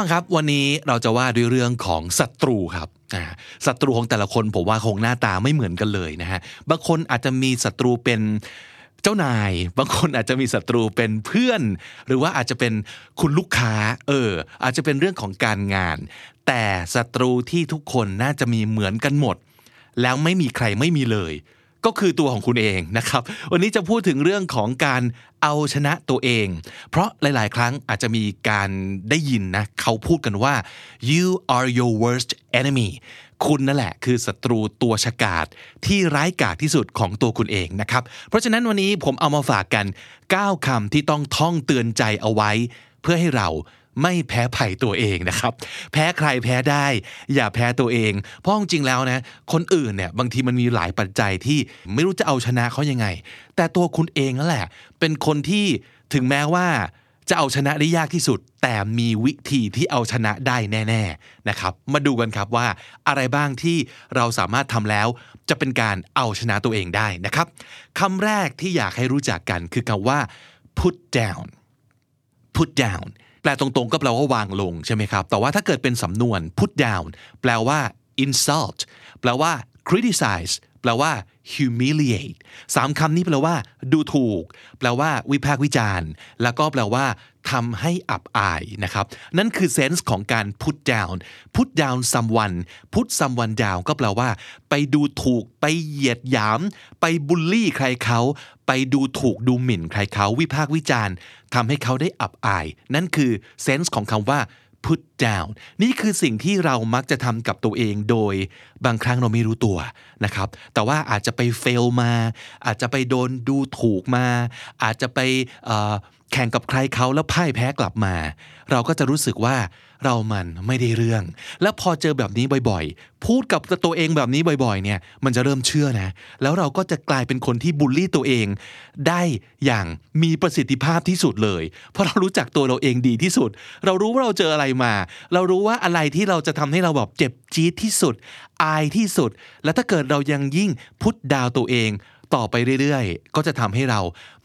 ฟังครับวันนี้เราจะว่าด้วยเรื่องของศัตรูครับศัตรูของแต่ละคนผมว่าคงหน้าตาไม่เหมือนกันเลยนะฮะบางคนอาจจะมีศัตรูเป็นเจ้านาย บางคนอาจจะมีศัตรูเป็นเพื่อน หรือว่าอาจจะเป็นคุณลูกค้า เออ อาจจะเป็นเรื่องของการงาน แต่ศัตรูที่ทุกคนน่าจะมีเหมือนกันหมด แล้วไม่มีใครไม่มีเลย ก็คือตัวของคุณเองนะครับ วันนี้จะพูดถึงเรื่องของการเอาชนะตัวเอง เพราะหลาย ๆ ครั้งอาจจะมีการได้ยินนะเขาพูดกันว่า you are your worst enemy คุณนั่นแหละคือศัตรูตัวฉกาจที่ร้ายกาจที่สุดของตัวคุณเองนะครับ เพราะฉะนั้นวันนี้ผมเอามาฝากกัน 9คำที่ต้องท่องเตือนใจเอาไว้ เพื่อให้เรา ไม่แพ้ภัยตัวเองนะครับ แพ้ใครแพ้ได้ อย่าแพ้ตัวเอง เพราะจริงๆแล้วนะ คนอื่นเนี่ยบางทีมันมีหลายปัจจัยที่ไม่รู้จะเอาชนะเขายังไง แต่ตัวคุณเองนั่นแหละ เป็นคนที่ถึงแม้ว่าจะเอาชนะได้ยากที่สุด แต่มีวิธีที่เอาชนะได้แน่ ๆนะครับ มาดูกันครับว่าอะไรบ้างที่เราสามารถทำแล้ว จะเป็นการเอาชนะตัวเองได้นะครับคำแรกที่อยากให้รู้จักกันคือคำว่า put down put down แปลตรงๆ ก็แปลว่าวางลงใช่ไหมครับ แต่ว่าถ้าเกิดเป็นสำนวน put down แปลว่า insult แปลว่า criticize แปลว่า humiliate สามคำนี้แปลว่า ดูถูก แปลว่า วิพากษ์วิจารณ์ แล้วก็แปลว่า ทำให้อับอายนะครับ นั่นคือเซนส์ของการ put down put down someone put someone down ก็แปลว่า ไปดูถูกไปเหยียดหยาม ไปบูลลี่ใครเขาไปดูถูกดูหมิ่นใครเขาวิพากษ์วิจารณ์ทำให้เขาได้อับอาย นั่นคือเซนส์ของคำว่า put down นี่คือสิ่งที่เรามักจะทำกับตัวเองโดยบางครั้งเราไม่รู้ตัวนะครับ แต่ว่าอาจจะไป fail มา อาจจะไปโดนดูถูกมา อาจจะไป แข่งกับใครเขาแล้วพ่ายแพ้กลับมา เราก็จะรู้สึกว่าเรามันไม่ได้เรื่อง แล้วพอเจอแบบนี้บ่อยๆ พูดกับตัวเองแบบนี้บ่อยๆ เนี่ย มันจะเริ่มเชื่อนะ แล้วเราก็จะกลายเป็นคนที่บูลลี่ตัวเอง ได้อย่างมีประสิทธิภาพที่สุดเลย เพราะเรารู้จักตัวเราเองดีที่สุด เรารู้ว่าเราเจออะไรมา เรารู้ว่าอะไรที่เราจะทำให้เราแบบเจ็บจี๊ดที่สุด อายที่สุด และถ้าเกิดเรายังยิ่งพุทดาวตัวเอง ต่อไปเรื่อยๆ ก็จะทำให้เรา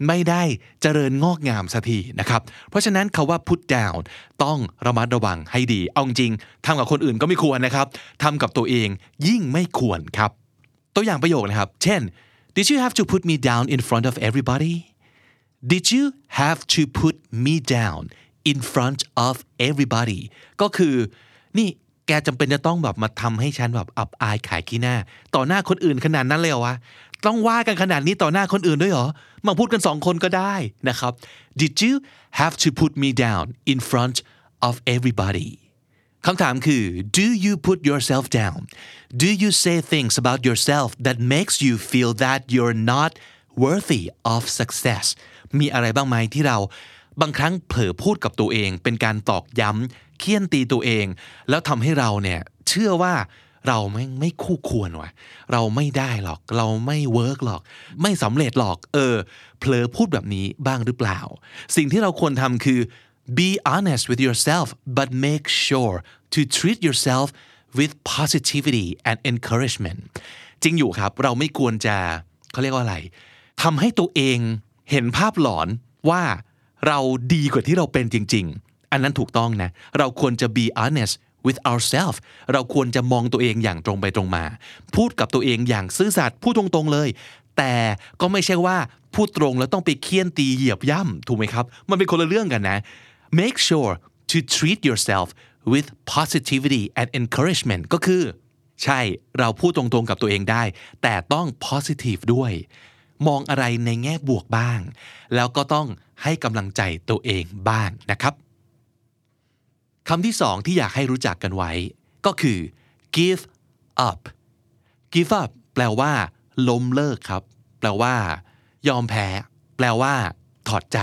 ไม่ได้เจริญงอกงามสักทีนะครับ เพราะฉะนั้นคาว่า put down ต้องระมัดระวังให้ดี เอาจริงทำกับคนอื่นก็ไม่ควรนะครับทำกับตัวเองยิ่งไม่ควรครับ ตัวอย่างประโยคนะครับ เช่น Did you have to put me down in front of everybody Did you have to put me down in front of everybody ก็คือนี่แกจำเป็นจะต้องแบบมาทำให้ฉันแบบอับอายขายขี้หน้า ต่อหน้าคนอื่นขนาดนั้นเลยเหรอวะ ต้องว่ากันขนาดนี้ต่อหน้าคนอื่นด้วยเหรอ มาพูดกันสองคนก็ได้นะครับ Did you have to put me down in front of everybody คำถามคือ do you put yourself down do you say things about yourself that makes you feel that you're not worthy of success มีอะไรบ้างไหมที่เราบางครั้งเผลอพูดกับตัวเอง เป็นการตอกย้ำเคี่ยนตีตัวเอง แล้วทำให้เราเนี่ยเชื่อว่า เราไม่ไม่คู่ควรวะเราไม่ได้หรอก เราไม่เวิร์กหรอก ไม่สำเร็จหรอก เออเผลอพูดแบบนี้บ้างหรือเปล่า สิ่งที่เราควรทำคือ be honest with yourself but make sure to treat yourself with positivity and encouragement จริงอยู่ครับ เราไม่ควรจะเขาเรียกว่าอะไรทำให้ตัวเองเห็นภาพหลอนว่าเราดีกว่าที่เราเป็นจริง ๆ อันนั้นถูกต้องนะ เราควรจะ be honest with ourselves เราควรจะมองตัวเองอย่างตรงไปตรงมา พูดกับตัวเองอย่างซื่อสัตย์พูดตรงๆเลย แต่ก็ไม่ใช่ว่าพูดตรงแล้วต้องไปเคี่ยนตีเหยียบย่ำถูกไหมครับ มันเป็นคนละเรื่องกันนะ make sure to treat yourself with positivity and encouragement ก็คือ ใช่เราพูดตรงๆกับตัวเองได้ แต่ต้อง positive ด้วย มองอะไรในแง่บวกบ้าง แล้วก็ต้องให้กำลังใจตัวเองบ้างนะครับ คำที่สองที่อยากให้รู้จักกันไว้ ก็คือ give up give up แปลว่า ล้มเลิกครับ แปลว่า ยอมแพ้ แปลว่า ถอดใจ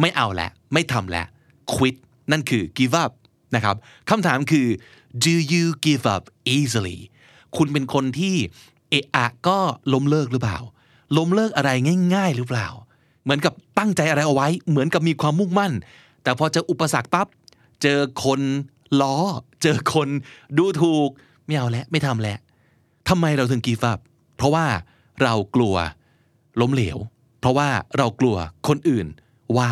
ไม่เอาแล้วไม่ทำแล้ว quit นั่นคือ give up นะครับคำถามคือ do you give up easily คุณเป็นคนที่เอะอะก็ล้มเลิกหรือเปล่า ล้มเลิกอะไรง่าย ๆ หรือเปล่า เหมือนกับตั้งใจอะไรเอาไว้ เหมือนกับมีความมุ่งมั่น แต่พอเจออุปสรรคปั๊บ เจอคนล้อ เจอคนดูถูกไม่เอาแล้วไม่ทำแล้วทำไมเราถึงกีฟับเพราะว่าเรากลัวล้มเหลว เพราะว่าเรากลัวคนอื่นว่า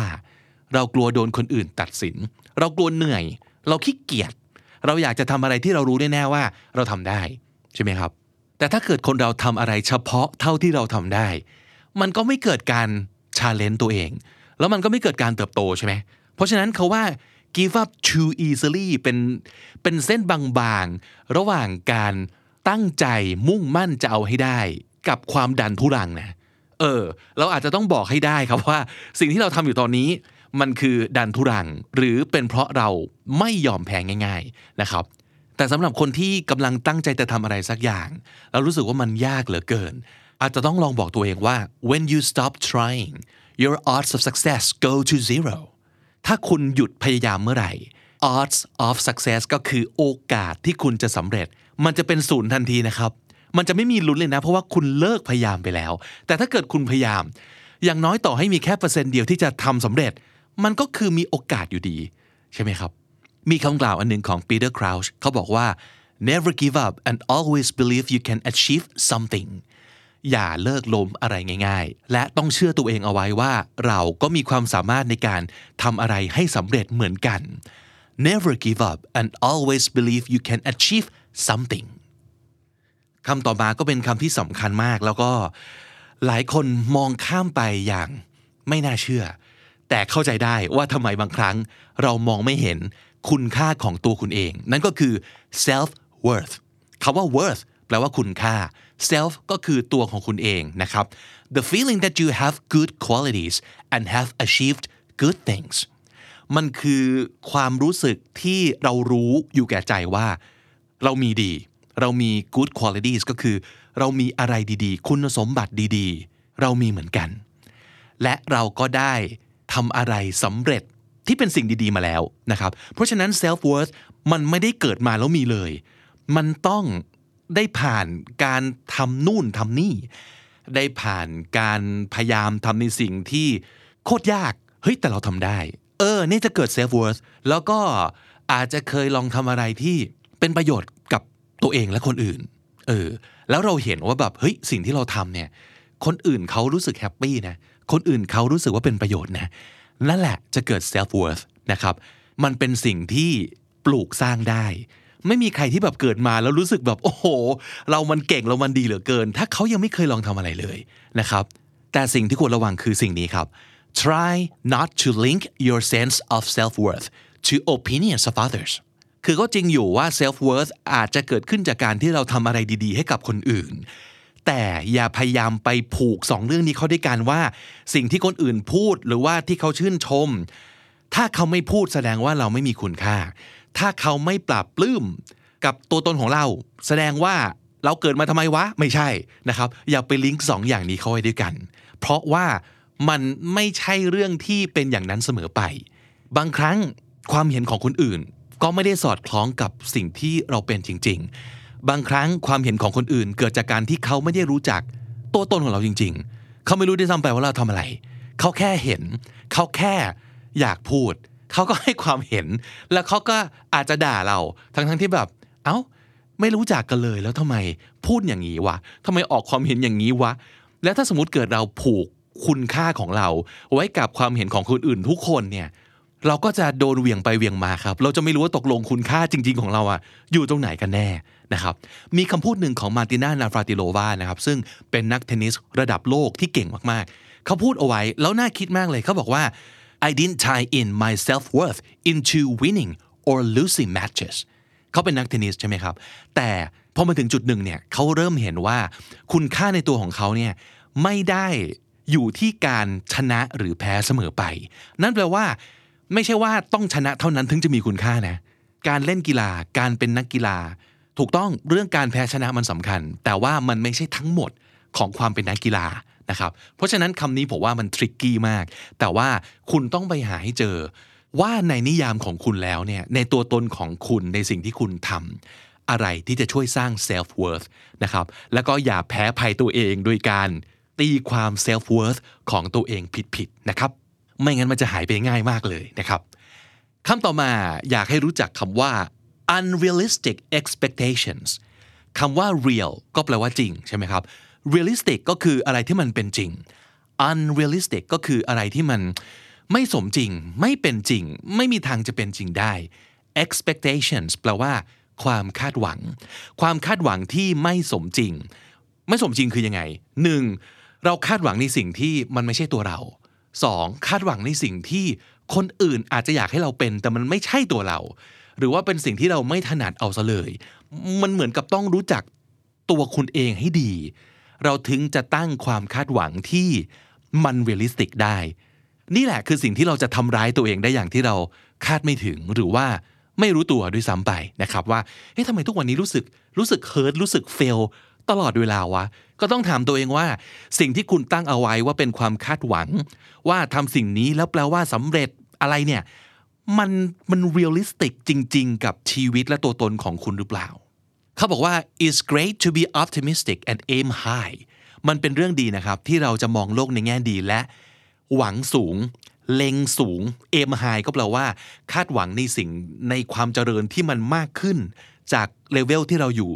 เรากลัวโดนคนอื่นตัดสิน เรากลัวเหนื่อย เราขี้เกียจเราอยากจะทำอะไรที่เรารู้แน่ๆว่าเราทำได้ใช่ไหมครับ แต่ถ้าเกิดคนเราทำอะไรเฉพาะเท่าที่เราทำได้ มันก็ไม่เกิดการชาเลนจ์ตัวเอง แล้วมันก็ไม่เกิดการเติบโตใช่ไหมเพราะฉะนั้นเขาว่า give up too easily เป็นเป็นเส้นบางๆ ระหว่างการตั้งใจมุ่งมั่นจะเอาให้ได้ กับความดันทุรังนะเออ เราอาจจะต้องบอกให้ได้ครับว่า สิ่งที่เราทำอยู่ตอนนี้ มันคือดันทุรัง หรือเป็นเพราะเราไม่ยอมแพ้ง่าย ๆนะครับ แต่สำหรับคนที่กำลังตั้งใจจะทำอะไรสักอย่าง แล้วรู้สึกว่ามันยากเหลือเกิน อาจจะต้องลองบอกตัวเองว่า when you stop trying your odds of success go to zero ถ้าคุณหยุดพยายามเมื่อไหร่ odds of success ก็คือโอกาสที่คุณจะสำเร็จ มันจะเป็นศูนย์ทันทีนะครับ มันจะไม่มีลุ้นเลยนะ เพราะว่าคุณเลิกพยายามไปแล้ว แต่ถ้าเกิดคุณพยายาม อย่างน้อยต่อให้มีแค่เปอร์เซ็นต์เดียวที่จะทำสำเร็จ มันก็คือมีโอกาสอยู่ดี ใช่ไหมครับ มีคำกล่าวอันหนึ่งของ Peter Crouch เขาบอกว่า never give up and always believe you can achieve something อย่าเลิกล้มอะไรง่าย ๆ และต้องเชื่อตัวเองเอาไว้ว่า เราก็มีความสามารถในการทำอะไรให้สำเร็จเหมือนกัน never give up and always believe you can achieve something คำต่อมาก็เป็นคำที่สำคัญมาก แล้วก็หลายคนมองข้ามไปอย่างไม่น่าเชื่อ แต่เข้าใจได้ว่าทำไมบางครั้ง เรามองไม่เห็นคุณค่าของตัวคุณเอง นั่นก็คือ self worth คำว่า worth แปลว่าคุณค่า self ก็คือตัวของคุณเองนะครับ the feeling that you have good qualities and have achieved good things มันคือความรู้สึกที่เรารู้อยู่แก่ใจว่า เรามีดี เรามี good qualities ก็คือ เรามีอะไรดีๆ คุณสมบัติดีๆ เรามีเหมือนกัน และเราก็ได้ทำอะไรสำเร็จที่เป็นสิ่งดีๆมาแล้วนะครับ เพราะฉะนั้น self worth มันไม่ได้เกิดมาแล้วมีเลย มันต้อง ได้ผ่านการทำนู่นทำนี่ ได้ผ่านการพยายามทำในสิ่งที่โคตรยากเฮ้ยแต่เราทำได้ เออ นี่จะเกิด self worth แล้วก็อาจจะเคยลองทำอะไรที่เป็นประโยชน์กับตัวเองและคนอื่น เออ แล้วเราเห็นว่าแบบเฮ้ยสิ่งที่เราทำเนี่ย คนอื่นเขารู้สึกแฮปปี้นะ คนอื่นเขารู้สึกว่าเป็นประโยชน์นะ นั่นแหละจะเกิด self worth นะครับ มันเป็นสิ่งที่ปลูกสร้างได้ ไม่มีใครที่แบบเกิดมาแล้วรู้สึกแบบโอ้โห เรามันเก่งเรามันดีเหลือเกิน ถ้าเขายังไม่เคยลองทำอะไรเลยนะครับ แต่สิ่งที่ควรระวังคือสิ่งนี้ครับ try not to link your sense of self worth to opinions of others คือก็จริงอยู่ว่า self worth อาจจะเกิดขึ้นจากการที่เราทำอะไรดีๆ ให้กับคนอื่น แต่อย่าพยายามไปผูกสองเรื่องนี้เข้าด้วยกันว่า สิ่งที่คนอื่นพูดหรือว่าที่เขาชื่นชม ถ้าเขาไม่พูดแสดงว่าเราไม่มีคุณค่า ถ้าเขาไม่ปรับปลื้มกับตัวตนของเรา แสดงว่าเราเกิดมาทำไมวะ ไม่ใช่นะครับ อย่าไปลิงก์สองอย่างนี้เข้าไว้ด้วยกัน เพราะว่ามันไม่ใช่เรื่องที่เป็นอย่างนั้นเสมอไป บางครั้งความเห็นของคนอื่น ก็ไม่ได้สอดคล้องกับสิ่งที่เราเป็นจริง ๆ บางครั้งความเห็นของคนอื่น เกิดจากการที่เขาไม่ได้รู้จักตัวตนของเราจริง ๆ เขาไม่รู้ด้วยซ้ำไปว่าเราทำอะไร เขาแค่เห็น เขาแค่อยากพูด เขาก็ให้ความเห็น แล้วเขาก็อาจจะด่าเรา ทั้งๆที่แบบ เอ้า ไม่รู้จักกันเลยแล้วทำไมพูดอย่างนี้วะทำไมออกความเห็นอย่างนี้วะ แล้วถ้าสมมติเกิดเราผูกคุณค่าของเรา ไว้กับความเห็นของคนอื่นทุกคนเนี่ย เราก็จะโดนเวียงไปเวียงมาครับ เราจะไม่รู้ว่าตกลงคุณค่าจริง ๆ ของเราอะอยู่ตรงไหนกันแน่นะครับ มีคำพูดหนึ่งของมาร์ติน่านาฟราติโลวานะครับ ซึ่งเป็นนักเทนนิสระดับโลกที่เก่งมากๆ เขาพูดเอาไว้แล้วน่าคิดมากเลยเขาบอกว่า I didn't tie in my self-worth into winning or losing matches เขาเป็นนักเทนนิสใช่ไหมครับ แต่พอมาถึงจุดหนึ่งเนี่ยเขาเริ่มเห็นว่าคุณค่าในตัวของเขาเนี่ยไม่ได้อยู่ที่การชนะหรือแพ้เสมอไป นั่นแปลว่า ไม่ใช่ว่าต้องชนะเท่านั้นถึงจะมีคุณค่านะ การเล่นกีฬาการเป็นนักกีฬา ถูกต้องเรื่องการแพ้ชนะมันสำคัญ แต่ว่ามันไม่ใช่ทั้งหมดของความเป็นนักกีฬา นะครับเพราะฉะนั้นคำนี้ผมว่ามันทริกกี้มาก แต่ว่าคุณต้องไปหาให้เจอ ว่าในนิยามของคุณแล้วเนี่ยในตัวตนของคุณในสิ่งที่คุณทำอะไรที่จะช่วยสร้าง self worth นะครับแล้วก็อย่าแพ้ภัยตัวเองโดยการตีความ self worth ของตัวเองผิดๆนะครับไม่งั้นมันจะหายไปง่ายมากเลยนะครับคำต่อมาอยากให้รู้จักคำว่า unrealistic expectations คำว่า real ก็แปลว่าจริงใช่ไหมครับ realistic ก็คืออะไรที่มันเป็นจริง unrealistic ก็คืออะไรที่มันไม่สมจริง ไม่เป็นจริง ไม่มีทางจะเป็นจริงได้ expectations แปลว่า ความคาดหวัง ความคาดหวังที่ไม่สมจริง ไม่สมจริงคือยังไงหนึ่งเราคาดหวังในสิ่งที่มันไม่ใช่ตัวเราสองคาดหวังในสิ่งที่คนอื่นอาจจะอยากให้เราเป็น แต่มันไม่ใช่ตัวเรา หรือว่าเป็นสิ่งที่เราไม่ถนัดเอาซะเลย มันเหมือนกับต้องรู้จักตัวคุณเองให้ดี เราถึงจะตั้งความคาดหวังที่มัน realistic ได้ นี่แหละคือสิ่งที่เราจะทำร้ายตัวเองได้อย่างที่เราคาดไม่ถึงหรือว่าไม่รู้ตัวด้วยซ้ำไปนะครับว่าเฮ้ยทำไมทุกวันนี้รู้สึกรู้สึก hurt รู้สึก fail ตลอดเวลาวะ ก็ต้องถามตัวเองว่า สิ่งที่คุณตั้งเอาไว้ว่าเป็นความคาดหวัง ว่าทำสิ่งนี้แล้วแปลว่าสำเร็จอะไรเนี่ย มันมัน realistic จริง ๆ กับชีวิตและตัวตนของคุณหรือเปล่า เขาบอกว่า it's great to be optimistic and aim high มันเป็นเรื่องดีนะครับ ที่เราจะมองโลกในแง่ดีและ หวังสูง เล็งสูง aim high ก็แปลว่า คาดหวังในสิ่งในความเจริญที่มันมากขึ้น จากเลเวลที่เราอยู่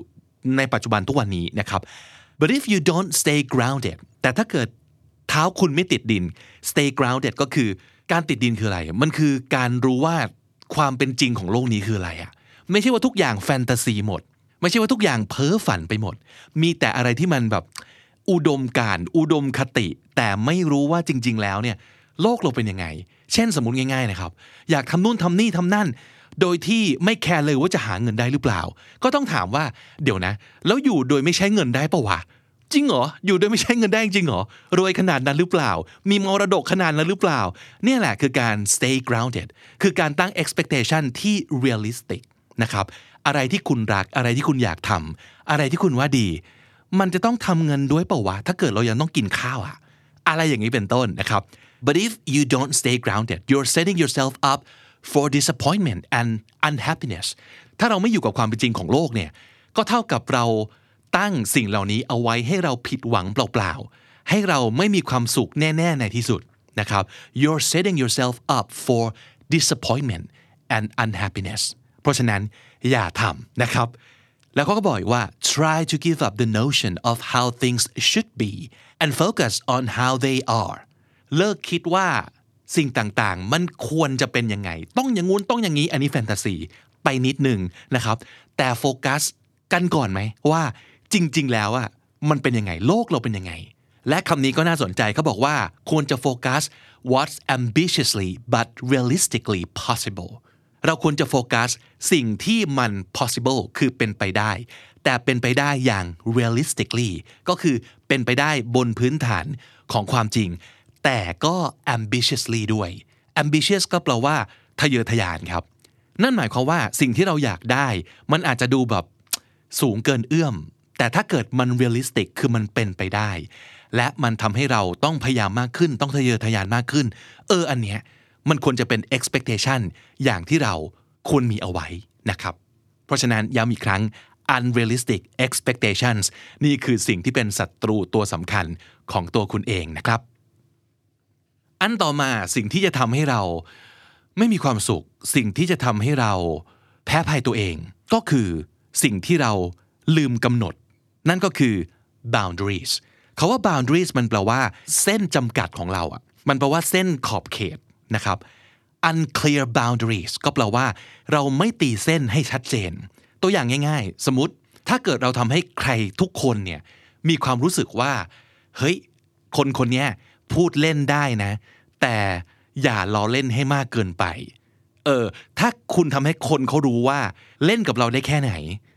ในปัจจุบันทุกวันนี้นะครับ but if you don't stay grounded แต่ถ้าเกิดเท้าคุณไม่ติดดิน stay grounded ก็คือการติดดินคืออะไร มันคือการรู้ว่าความเป็นจริงของโลกนี้คืออะไรอะไม่ใช่ว่าทุกอย่างแฟนตาซีหมด ไม่ใช่ว่าทุกอย่างเพ้อฝันไปหมด มีแต่อะไรที่มันแบบอุดมการอุดมคติ แต่ไม่รู้ว่าจริง ๆ แล้วเนี่ยโลกเราเป็นยังไง เช่นสมมติง่าย ๆ นะครับ อยากทำนู่นทำนี่ทำนั่น โดยที่ไม่แคร์เลยว่าจะหาเงินได้หรือเปล่า ก็ต้องถามว่าเดี๋ยวนะ แล้วอยู่โดยไม่ใช้เงินได้ปะวะจริงเหรอ อยู่โดยไม่ใช้เงินได้จริงเหรอ รวยขนาดนั้นหรือเปล่า มีมรดกขนาดนั้นหรือเปล่า เนี่ยแหละคือการ stay grounded คือการตั้ง expectation ที่ realistic นะครับ อะไรที่คุณรักอะไรที่คุณอยากทำอะไรที่คุณว่าดี มันจะต้องทำเงินด้วยเปล่าวะถ้าเกิดเรายังต้องกินข้าวอะอะไรอย่างนี้เป็นต้นนะครับ but if you don't stay grounded you're setting yourself up for disappointment and unhappiness ถ้าเราไม่อยู่กับความเป็นจริงของโลกเนี่ยก็เท่ากับเราตั้งสิ่งเหล่านี้เอาไว้ให้เราผิดหวังเปล่าๆ ให้เราไม่มีความสุขแน่ ๆ ในที่สุดนะครับ you're setting yourself up for disappointment and unhappiness เพราะฉะนั้นอย่าทำนะครับ แล้วเขาก็บอกว่า try to give up the notion of how things should be and focus on how they are เลิกคิดว่าสิ่งต่างๆ มันควรจะเป็นยังไง ต้องอย่างงู้นต้องอย่างนี้ อันนี้แฟนตาซีไปนิดหนึ่งนะครับ แต่โฟกัสกันก่อนไหมว่าจริง ๆ แล้วอะมันเป็นยังไง โลกเราเป็นยังไง และคำนี้ก็น่าสนใจเขาบอกว่าควรจะโฟกัส what's ambitiously but realistically possible เราควรจะโฟกัสสิ่งที่มัน possible คือเป็นไปได้ แต่เป็นไปได้อย่าง realistically ก็คือเป็นไปได้บนพื้นฐานของความจริง แต่ก็ ambitiously ด้วย ambitious ก็แปลว่าทะเยอทะยานครับ นั่นหมายความว่าสิ่งที่เราอยากได้ มันอาจจะดูแบบสูงเกินเอื้อม แต่ถ้าเกิดมัน realistic คือมันเป็นไปได้ และมันทำให้เราต้องพยายามมากขึ้น ต้องทะเยอทะยานมากขึ้น เอออันเนี้ย มันควรจะเป็น expectation อย่างที่เราควรมีเอาไว้นะครับ เพราะฉะนั้นย้ำอีกครั้ง unrealistic expectations นี่คือสิ่งที่เป็นศัตรูตัวสำคัญของตัวคุณเองนะครับ อันต่อมาสิ่งที่จะทำให้เราไม่มีความสุข สิ่งที่จะทำให้เราแพ้ภัยตัวเอง ก็คือสิ่งที่เราลืมกำหนด นั่นก็คือ boundaries เขาว่า boundaries มันแปลว่า เส้นจำกัดของเราอะ มันแปลว่าเส้นขอบเขต นะครับ unclear boundaries ก็แปลว่า เราไม่ตีเส้นให้ชัดเจน ตัวอย่างง่าย ๆ สมมติถ้าเกิดเราทำให้ใครทุกคนเนี่ยมีความรู้สึกว่า เฮ้ย คนคนนี้พูดเล่นได้นะ แต่อย่าล้อเล่นให้มากเกินไป เออ ถ้าคุณทำให้คนเขารู้ว่า เล่นกับเราได้แค่ไหน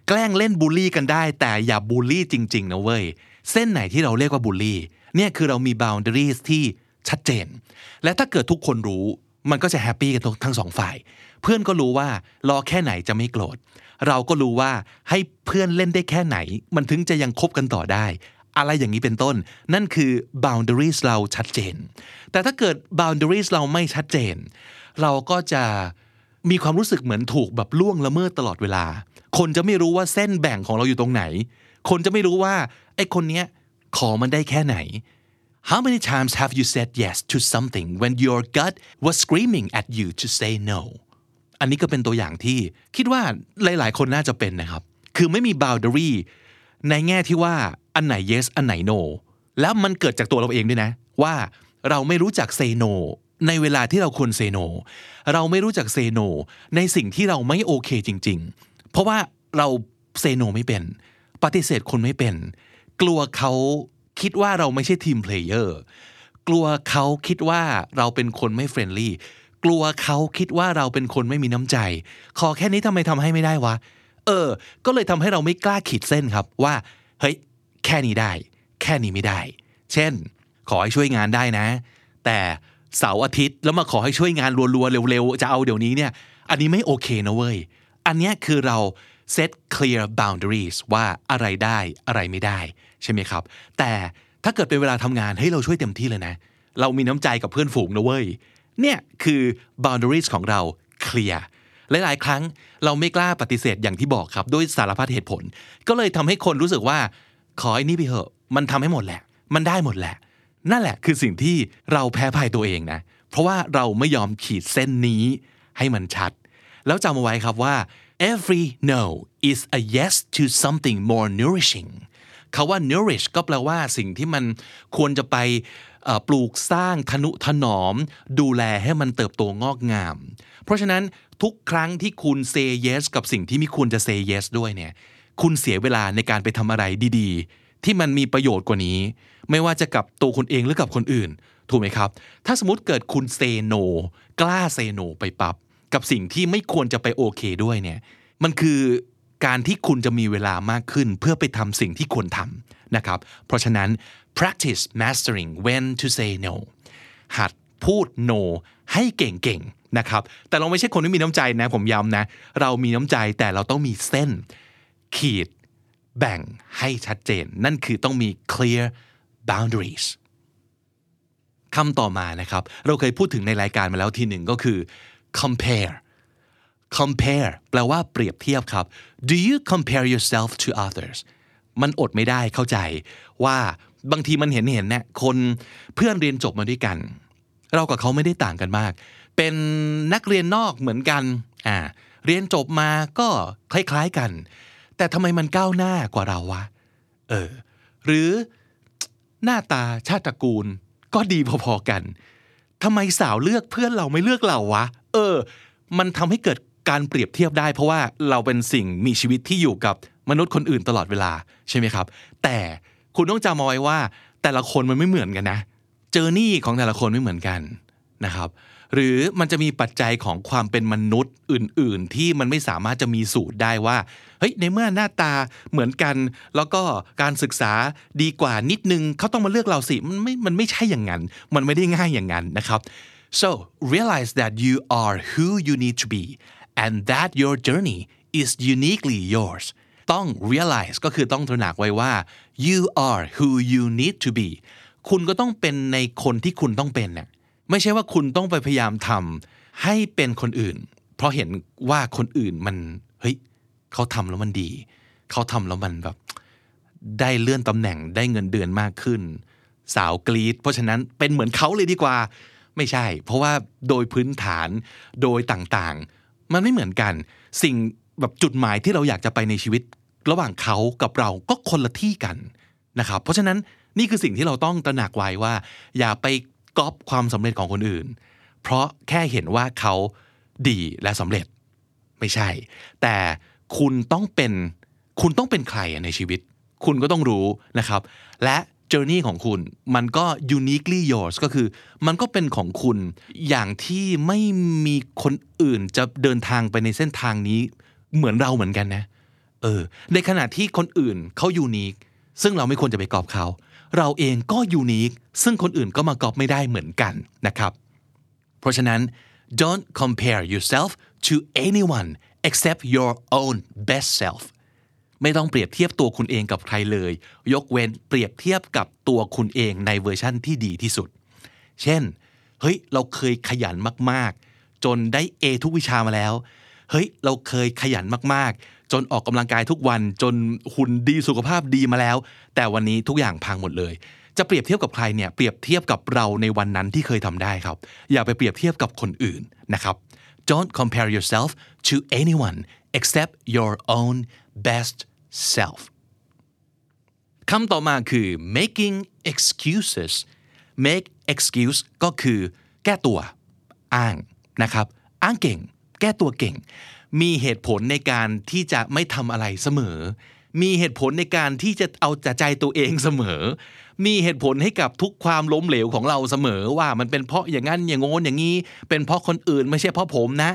แกล้งเล่นบูลลี่กันได้ แต่อย่าบูลลี่จริง ๆ นะเว้ย เส้นไหนที่เราเรียกว่าบูลลี่ เนี่ยคือเรามี boundaries ที่ ชัดเจน และถ้าเกิดทุกคนรู้มันก็จะ happy กันทั้งสองฝ่าย เพื่อนก็รู้ว่าล้อแค่ไหนจะไม่โกรธ เราก็รู้ว่าให้เพื่อนเล่นได้แค่ไหน มันถึงจะยังคบกันต่อได้ อะไรอย่างนี้เป็นต้น นั่นคือ boundaries เราชัดเจน แต่ถ้าเกิด boundaries เราไม่ชัดเจน เราก็จะมีความรู้สึกเหมือนถูกแบบล่วงละเมิดตลอดเวลา คนจะไม่รู้ว่าเส้นแบ่งของเราอยู่ตรงไหน คนจะไม่รู้ว่าไอ้คนเนี้ยขอมันได้แค่ไหน How many times have you said yes to something when your gut was screaming at you to say no อันนี้ก็เป็นตัวอย่างที่คิดว่าหลาย ๆ คนน่าจะเป็นนะครับ คือไม่มี boundary ในแง่ที่ว่าอันไหน yes อันไหน no แล้วมันเกิดจากตัวเราเองด้วยนะ ว่าเราไม่รู้จัก say no ในเวลาที่เราควร say no เราไม่รู้จัก say no ในสิ่งที่เราไม่โอเคจริง ๆ เพราะว่าเรา say no ไม่เป็น ปฏิเสธคนไม่เป็น กลัวเขา คิดว่าเราไม่ใช่ team player กลัวเขาคิดว่าเราเป็นคนไม่ friendly กลัวเขาคิดว่าเราเป็นคนไม่มีน้ำใจ ขอแค่นี้ทำไมทำให้ไม่ได้วะ เออ ก็เลยทำให้เราไม่กล้าขีดเส้นครับว่า เฮ้ย แค่นี้ได้ แค่นี้ไม่ได้ เช่น ขอให้ช่วยงานได้นะ แต่เสาร์อาทิตย์แล้วมาขอให้ช่วยงานรัวๆเร็วๆ จะเอาเดี๋ยวนี้เนี่ย อันนี้ไม่โอเคนะเว้ย อันนี้คือเรา set clear boundaries ว่าอะไรได้อะไรไม่ได้ ใช่ไหมครับ แต่ถ้าเกิดเป็นเวลาทำงานให้ยเราช่วยเต็มที่เลยนะ เรามีน้ำใจกับเพื่อนฝูงนะเว้ย เนี่ยคือ boundaries ของเรา clear หลาย ๆ ครั้งเราไม่กล้าปฏิเสธอย่างที่บอกครับ ด้วยสารพัดเหตุผล ก็เลยทำให้คนรู้สึกว่า ขอไอ้นี่ไปเถอะมันทำให้หมดแหละ มันได้หมดแหละ นั่นแหละคือสิ่งที่เราแพ้ภัยตัวเองนะ เพราะว่าเราไม่ยอมขีดเส้นนี้ให้มันชัด แล้วจำเอาไว้ครับว่า every no is a yes to something more nourishing คาว่า nourish ก็แปลว่าสิ่งที่มันควรจะไปปลูกสร้างทนุถนอม ดูแลให้มันเติบโตงอกงาม เพราะฉะนั้นทุกครั้งที่คุณ say yes กับสิ่งที่ไม่ควรจะ say yes ด้วยเนี่ยคุณเสียเวลาในการไปทำอะไรดีๆ ที่มันมีประโยชน์กว่านี้ ไม่ว่าจะกับตัวคุณเองหรือกับคนอื่น ถูกไหมครับ ถ้าสมมติเกิดคุณ say no กล้า say no ไปปับ๊บกับสิ่งที่ไม่ควรจะไปโอเคด้วยเนี่ยมันคือ การที่คุณจะมีเวลามากขึ้นเพื่อไปทำสิ่งที่ควรทำนะครับ เพราะฉะนั้น practice mastering when to say no หัดพูด no ให้เก่งๆนะครับ แต่เราไม่ใช่คนที่มีน้ำใจนะ ผมย้ำนะ เรามีน้ำใจแต่เราต้องมีเส้น ขีด แบ่งให้ชัดเจน นั่นคือต้องมี clear boundaries คำต่อมานะครับ เราเคยพูดถึงในรายการมาแล้วทีหนึ่งก็คือ compare compare แปลว่าเปรียบเทียบครับ do you compare yourself to others มันอดไม่ได้เข้าใจว่าบางทีมันเห็นเห็นเนี่ยคนเพื่อนเรียนจบมาด้วยกัน เรากับเขาไม่ได้ต่างกันมาก เป็นนักเรียนนอกเหมือนกันอ่าเรียนจบมาก็คล้ายๆกัน แต่ทำไมมันก้าวหน้ากว่าเราวะเออหรือหน้าตาชาติตระกูล ก็ดีพอๆกันทำไมสาวเลือกเพื่อนเราไม่เลือกเราวะ เออ มันทำให้เกิด การเปรียบเทียบได้ เพราะว่าเราเป็นสิ่งมีชีวิตที่อยู่กับมนุษย์คนอื่นตลอดเวลาใช่ไหมครับ แต่คุณต้องจำเอาไว้ว่า แต่ละคนมันไม่เหมือนกันนะเจอร์นี่ของแต่ละคนไม่เหมือนกันนะครับหรือมันจะมีปัจจัยของความเป็นมนุษย์อื่น ๆ ที่มันไม่สามารถจะมีสูตรได้ว่าเฮ้ยในเมื่อหน้าตาเหมือนกัน แล้วก็การศึกษาดีกว่านิดนึงเขาต้องมาเลือกเราสิมันไม่มันไม่ใช่อย่างนั้น มันไม่ได้ง่ายอย่างนั้นนะครับ so realize that you are who you need to be and that your journey is uniquely yours ต้อง realize ก็คือต้องตระหนักไว้ว่า you are who you need to be คุณก็ต้องเป็นในคนที่คุณต้องเป็นน่ะไม่ใช่ว่าคุณต้องไปพยายามทำให้เป็นคนอื่น เพราะเห็นว่าคนอื่นมันเฮ้ยเขาทำแล้วมันดี เขาทำแล้วมันแบบ ได้เลื่อนตำแหน่งได้เงินเดือนมากขึ้น สาวกรีดเพราะฉะนั้นเป็นเหมือนเขาเลยดีกว่า ไม่ใช่ เพราะว่าโดยพื้นฐานโดยต่างๆ มันไม่เหมือนกัน สิ่งแบบจุดหมายที่เราอยากจะไปในชีวิต ระหว่างเขากับเราก็คนละที่กันนะครับเพราะฉะนั้นนี่คือสิ่งที่เราต้องตระหนักไว้ว่า อย่าไปก๊อปความสำเร็จของคนอื่น เพราะแค่เห็นว่าเขาดีและสำเร็จไม่ใช่ แต่คุณต้องเป็นคุณต้องเป็นใครในชีวิต คุณก็ต้องรู้นะครับ และ journey ของคุณ มันก็ uniquely yours ก็คือ มันก็เป็นของคุณอย่างที่ไม่มีคนอื่นจะเดินทางไปในเส้นทางนี้เหมือนเราเหมือนกันนะ เออ ในขณะที่คนอื่นเขายูนิคซึ่งเราไม่ควรจะไปกอบเขา เราเองก็ยูนิคซึ่งคนอื่นก็มากอบไม่ได้เหมือนกันนะครับ เพราะฉะนั้น don't compare yourself to anyone except your own best self ไม่ต้องเปรียบเทียบตัวคุณเองกับใครเลย ยกเว้นเปรียบเทียบกับตัวคุณเองในเวอร์ชั่นที่ดีที่สุด เช่น เฮ้ย เราเคยขยันมากๆ จนได้ A ทุกวิชามาแล้ว เฮ้ย เราเคยขยันมากๆ จนออกกำลังกายทุกวัน จนหุ่นดีสุขภาพดีมาแล้ว แต่วันนี้ทุกอย่างพังหมดเลย จะเปรียบเทียบกับใครเนี่ยเปรียบเทียบกับเราในวันนั้นที่เคยทำได้ครับ อย่าไปเปรียบเทียบกับคนอื่นนะครับ don't compare yourself to anyone except your own best self คำต่อมาคือ making excuses make excuse ก็คือแก้ตัว อ้างนะครับ อ้างเก่ง แก้ตัวเก่ง มีเหตุผลในการที่จะไม่ทำอะไรเสมอ มีเหตุผลในการที่จะเอาแต่ใจตัวเองเสมอ มีเหตุผลให้กับทุกความล้มเหลวของเราเสมอว่ามันเป็นเพราะอย่างนั้นอย่างโน้นอย่างนี้ เป็นเพราะคนอื่นไม่ใช่เพราะผมนะ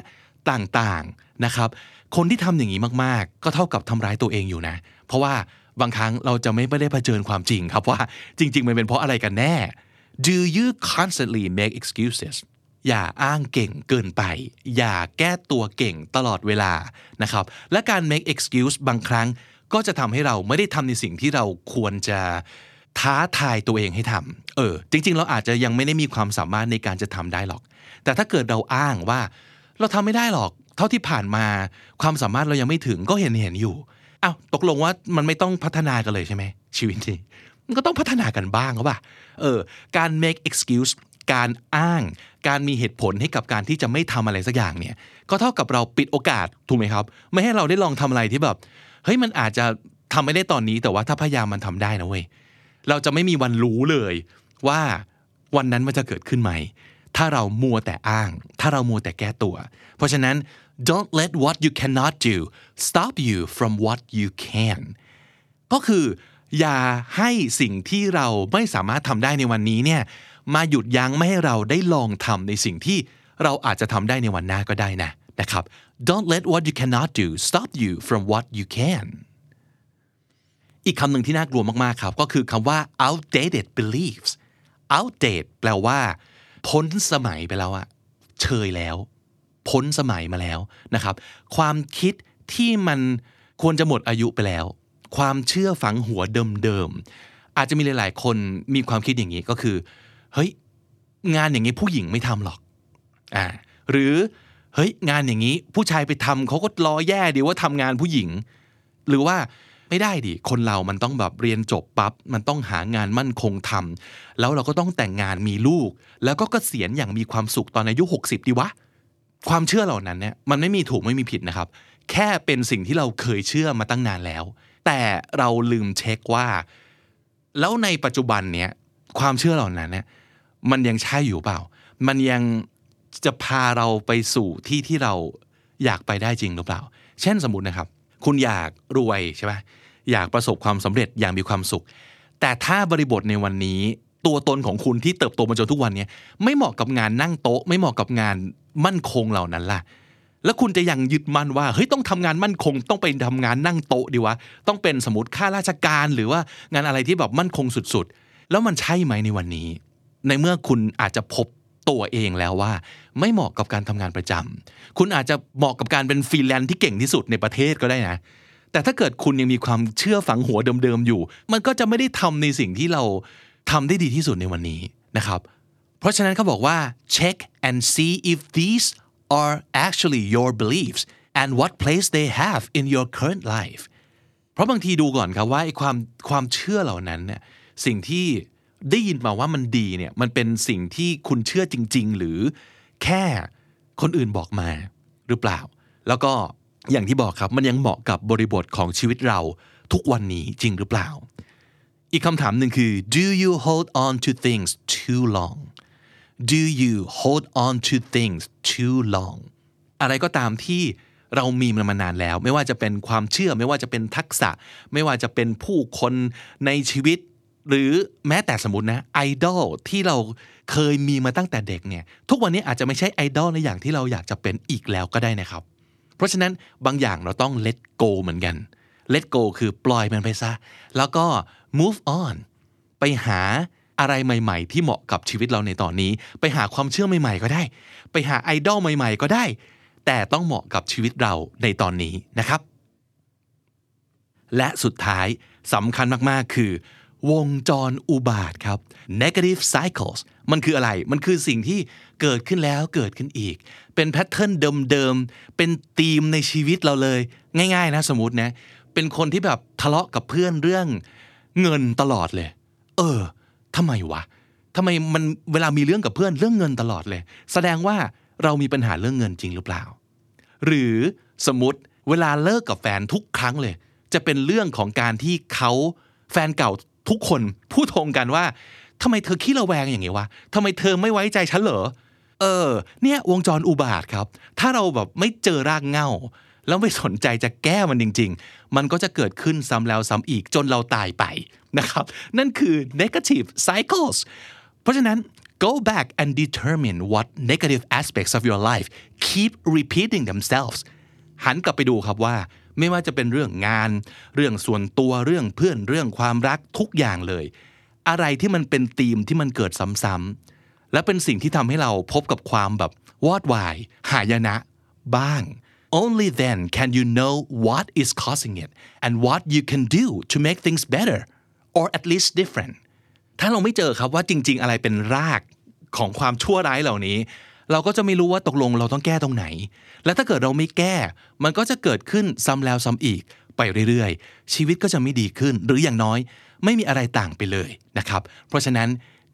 ต่างๆนะครับ คนที่ทำอย่างนี้มากๆ ก็เท่ากับทำร้ายตัวเองอยู่นะ เพราะว่าบางครั้งเราจะไม่ได้เผชิญความจริงครับว่าจริง ๆ มันเป็นเพราะอะไรกันแน่ Do you constantly make excuses อย่าอ้างเก่งเกินไป อย่าแก้ตัวเก่งตลอดเวลานะครับ และการ make excuse บางครั้งก็จะทำให้เราไม่ได้ทำในสิ่งที่เราควรจะท้าทายตัวเองให้ทำเออ จริง ๆ เราอาจจะยังไม่ได้มีความสามารถในการจะทำได้หรอก แต่ถ้าเกิดเราอ้างว่า เราทำไม่ได้หรอก เท่าที่ผ่านมาความสามารถเรายังไม่ถึงก็เห็นเห็นอยู่อ้าวตกลงว่ามันไม่ต้องพัฒนากันเลยใช่ไหมชีวิตนี้มันก็ต้องพัฒนากันบ้างเขาป่ะเออการ make excuse การอ้าง การมีเหตุผลให้กับการที่จะไม่ทำอะไรสักอย่างเนี่ย ก็เท่ากับเราปิดโอกาสถูกไหมครับ ไม่ให้เราได้ลองทำอะไรที่แบบเฮ้ยมันอาจจะทำไม่ได้ตอนนี้แต่ว่าถ้าพยายามมันทำได้นะเว้ยเราจะไม่มีวันรู้เลยว่าวันนั้นมันจะเกิดขึ้นไหม ถ้าเรามัวแต่อ้าง ถ้าเรามัวแต่แก้ตัว เพราะฉะนั้น don't let what you cannot do stop you from what you can ก็คืออย่าให้สิ่งที่เราไม่สามารถทำได้ในวันนี้เนี่ยมาหยุดยั้งไม่ให้เราได้ลองทำในสิ่งที่เราอาจจะทำได้ในวันหน้าก็ได้นะนะครับ don't let what you cannot do stop you from what you can อีกคำหนึ่งที่น่ากลัวมากๆครับ ก็คือคำว่า outdated beliefs outdated แปลว่า พ้นสมัยไปแล้วอะเชยแล้ว พ้นสมัยมาแล้วนะครับ ความคิดที่มันควรจะหมดอายุไปแล้ว ความเชื่อฝังหัวเดิมๆอาจจะมีหลาย ๆ คนมีความคิดอย่างนี้ก็คือเฮ้ยงานอย่างนี้ผู้หญิงไม่ทำหรอกอ่าหรือเฮ้ยงานอย่างนี้ผู้ชายไปทำเขาก็รอแย่ดีว่าทำงานผู้หญิง หรือว่า ไม่ได้ดิคนเรามันต้องแบบเรียนจบปับ๊บมันต้องหางานมั่นคงทำแล้วเราก็ต้องแต่งงานมีลูก แล้วก็เกษียณอย่างมีความสุขตอนอายุ 60 ดีวะ ความเชื่อเหล่านั้นเนี่ยมันไม่มีถูกไม่มีผิดนะครับ แค่เป็นสิ่งที่เราเคยเชื่อมาตั้งนานแล้ว แต่เราลืมเช็คว่า แล้วในปัจจุบันเนี่ยความเชื่อเหล่านั้นเนี่ยมันยังใช่อยู่เปล่า มันยังจะพาเราไปสู่ที่ที่เราอยากไปได้จริงหรือเปล่า เช่นสมมตินะครับ คุณอยากรวยใช่ไหมอยากประสบความสำเร็จอย่างมีความสุข แต่ถ้าบริบทในวันนี้ ตัวตนของคุณที่เติบโตมาจนทุกวันนี้ไม่เหมาะกับงานนั่งโต๊ะ ไม่เหมาะกับงานมั่นคงเหล่านั้นล่ะ แล้วคุณจะยังยึดมั่นว่าเฮ้ยต้องทำงานมั่นคง ต้องไปทำงานนั่งโต๊ะดีวะต้องเป็นสมมติข้าราชการหรือว่างานอะไรที่แบบมั่นคงสุดๆ แล้วมันใช่ไหมในวันนี้ ในเมื่อคุณอาจจะพบ ตัวเองแล้วว่า ไม่เหมาะกับการทำงานประจำคุณอาจจะเหมาะกับการเป็นฟรีแลนซ์ที่เก่งที่สุดในประเทศก็ได้นะ แต่ถ้าเกิดคุณยังมีความเชื่อฝังหัวเดิมๆอยู่ มันก็จะไม่ได้ทำในสิ่งที่เราทำได้ดีที่สุดในวันนี้นะครับ เพราะฉะนั้นเขาบอกว่า check and see if these are actually your beliefs and what place they have in your current life เพราะบางทีดูก่อนครับว่าไอ้ความความเชื่อเหล่านั้นเนี่ยสิ่งที่ ได้ยินมาว่ามันดีเนี่ยมันเป็นสิ่งที่คุณเชื่อจริง ๆ หรือแค่คนอื่นบอกมาหรือเปล่า แล้วก็อย่างที่บอกครับมันยังเหมาะกับบริบทของชีวิตเราทุกวันนี้จริงหรือเปล่า อีกคำถามหนึ่งคือ do you hold on to things too long do you hold on to things too long อะไรก็ตามที่เรามีมันมานานแล้ว ไม่ว่าจะเป็นความเชื่อ ไม่ว่าจะเป็นทักษะ ไม่ว่าจะเป็นผู้คนในชีวิต หรือแม้แต่สมมตินะไอดอลที่เราเคยมีมาตั้งแต่เด็กเนี่ยทุกวันนี้อาจจะไม่ใช่ไอดอลในอย่างที่เราอยากจะเป็นอีกแล้วก็ได้นะครับ เพราะฉะนั้นบางอย่างเราต้อง let go เหมือนกัน let go คือปล่อยมันไปซะ แล้วก็ move on ไปหาอะไรใหม่ ๆ ที่เหมาะกับชีวิตเราในตอนนี้ ไปหาความเชื่อใหม่ ๆ ก็ได้ ไปหาไอดอลใหม่ ๆ ก็ได้ แต่ต้องเหมาะกับชีวิตเราในตอนนี้นะครับ และสุดท้ายสำคัญมากๆคือ วงจรอุบาทครับ negative cycles มันคืออะไร มันคือสิ่งที่เกิดขึ้นแล้วเกิดขึ้นอีก เป็นแพทเทิร์นเดิมๆ เป็นธีมในชีวิตเราเลย ง่าย ๆ นะสมมตินะ เป็นคนที่แบบทะเลาะกับเพื่อนเรื่องเงินตลอดเลย เออทำไมวะทำไมมันเวลามีเรื่องกับเพื่อนเรื่องเงินตลอดเลย แสดงว่าเรามีปัญหาเรื่องเงินจริงหรือเปล่า หรือสมมติเวลาเลิกกับแฟนทุกครั้งเลย จะเป็นเรื่องของการที่เขาแฟนเก่า ทุกคนพูดตรงกันว่าทำไมเธอขี้ระแวงอย่างงี้วะทำไมเธอไม่ไว้ใจฉันเหรอเออ เนี่ยวงจรอุบาทครับ ถ้าเราแบบไม่เจอรากเง้าแล้วไม่สนใจจะแก้มันจริง ๆ มันก็จะเกิดขึ้นซ้ำแล้วซ้ำอีกจนเราตายไปนะครับ นั่นคือ negative cycles เพราะฉะนั้น go back and determine what negative aspects of your life keep repeating themselves หันกลับไปดูครับว่า ไม่ว่าจะเป็นเรื่องงาน เรื่องส่วนตัวเรื่องเพื่อนเรื่องความรักทุกอย่างเลย อะไรที่มันเป็นธีมที่มันเกิดซ้ำๆและเป็นสิ่งที่ทำให้เราพบกับความแบบวอดวายหายนะ บ้าง only then can you know what is causing it and what you can do to make things better or at least different ถ้าเราไม่เจอครับว่าจริง ๆ อะไรเป็นรากของความชั่วร้ายเหล่านี้ เราก็จะไม่รู้ว่าตกลงเราต้องแก้ตรงไหน และถ้าเกิดเราไม่แก้ มันก็จะเกิดขึ้นซ้ำแล้วซ้ำอีกไปเรื่อยๆ ชีวิตก็จะไม่ดีขึ้น หรืออย่างน้อยไม่มีอะไรต่างไปเลยนะครับ เพราะฉะนั้น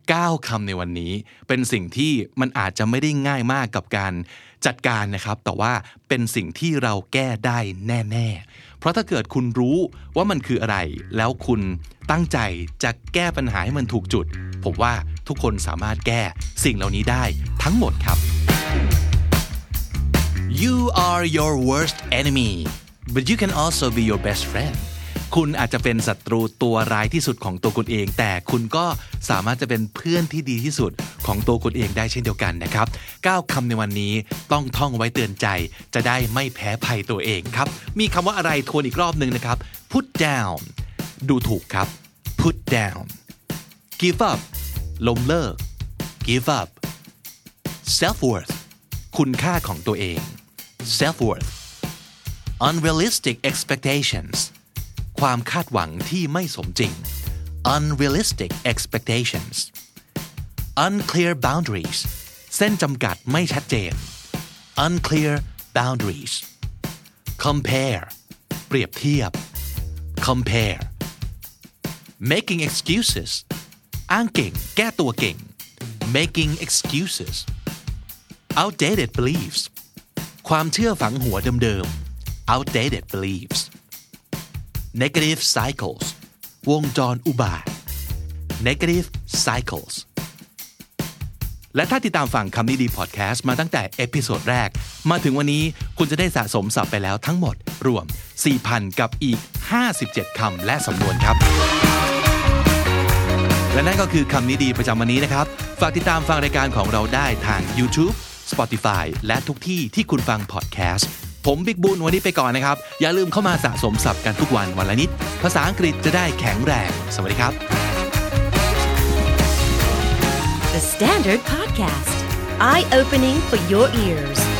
9คำในวันนี้เป็นสิ่งที่มันอาจจะไม่ได้ง่ายมากกับการจัดการนะครับ แต่ว่าเป็นสิ่งที่เราแก้ได้แน่ๆ เพราะถ้าเกิดคุณรู้ว่ามันคืออะไร แล้วคุณตั้งใจจะแก้ปัญหาให้มันถูกจุด ผมว่า ทุกคนสามารถแก้สิ่งเหล่านี้ได้ทั้งหมดครับ You are your worst enemy but you can also be your best friend คุณอาจจะเป็นศัตรูตัวร้ายที่สุดของตัวคุณเอง แต่คุณก็สามารถจะเป็นเพื่อนที่ดีที่สุดของตัวคุณเองได้เช่นเดียวกันนะครับ 9คำในวันนี้ต้องท่องไว้เตือนใจ จะได้ไม่แพ้ภัยตัวเองครับ มีคำว่าอะไรทวนอีกรอบหนึ่งนะครับ put down ดูถูกครับ put down give up ล้มเลิก give up self worth คุณค่าของตัวเอง self worth unrealistic expectations ความคาดหวังที่ไม่สมจริง unrealistic expectations unclear boundaries เส้นจำกัดไม่ชัดเจน unclear boundaries compare เปรียบเทียบ compare making excuses อ้างเก่ง แก้ตัวเก่ง making excuses outdated beliefs ความเชื่อฝังหัวเดิมๆ outdated beliefs negative cycles วงจรอุบาท negative cycles และถ้าติดตามฟังคำนี้ดีพอดแคสต์มาตั้งแต่ episode แรก มาถึงวันนี้คุณจะได้สะสมศัพท์ไปแล้วทั้งหมดรวม 4,000 กับอีก 57 คำและสำนวนครับ และนั่นก็คือคำนี้ดีประจำวันนี้นะครับ ฝากติดตามฟังรายการของเราได้ทาง YouTube Spotify และทุกที่ที่คุณฟังพอดแคสต์ผมบิ๊กบุญวันนี้ไปก่อนนะครับ อย่าลืมเข้ามาสะสมศัพท์กันทุกวันวันละนิด ภาษาอังกฤษจะได้แข็งแรง สวัสดีครับ The Standard Podcast, eye opening for your ears.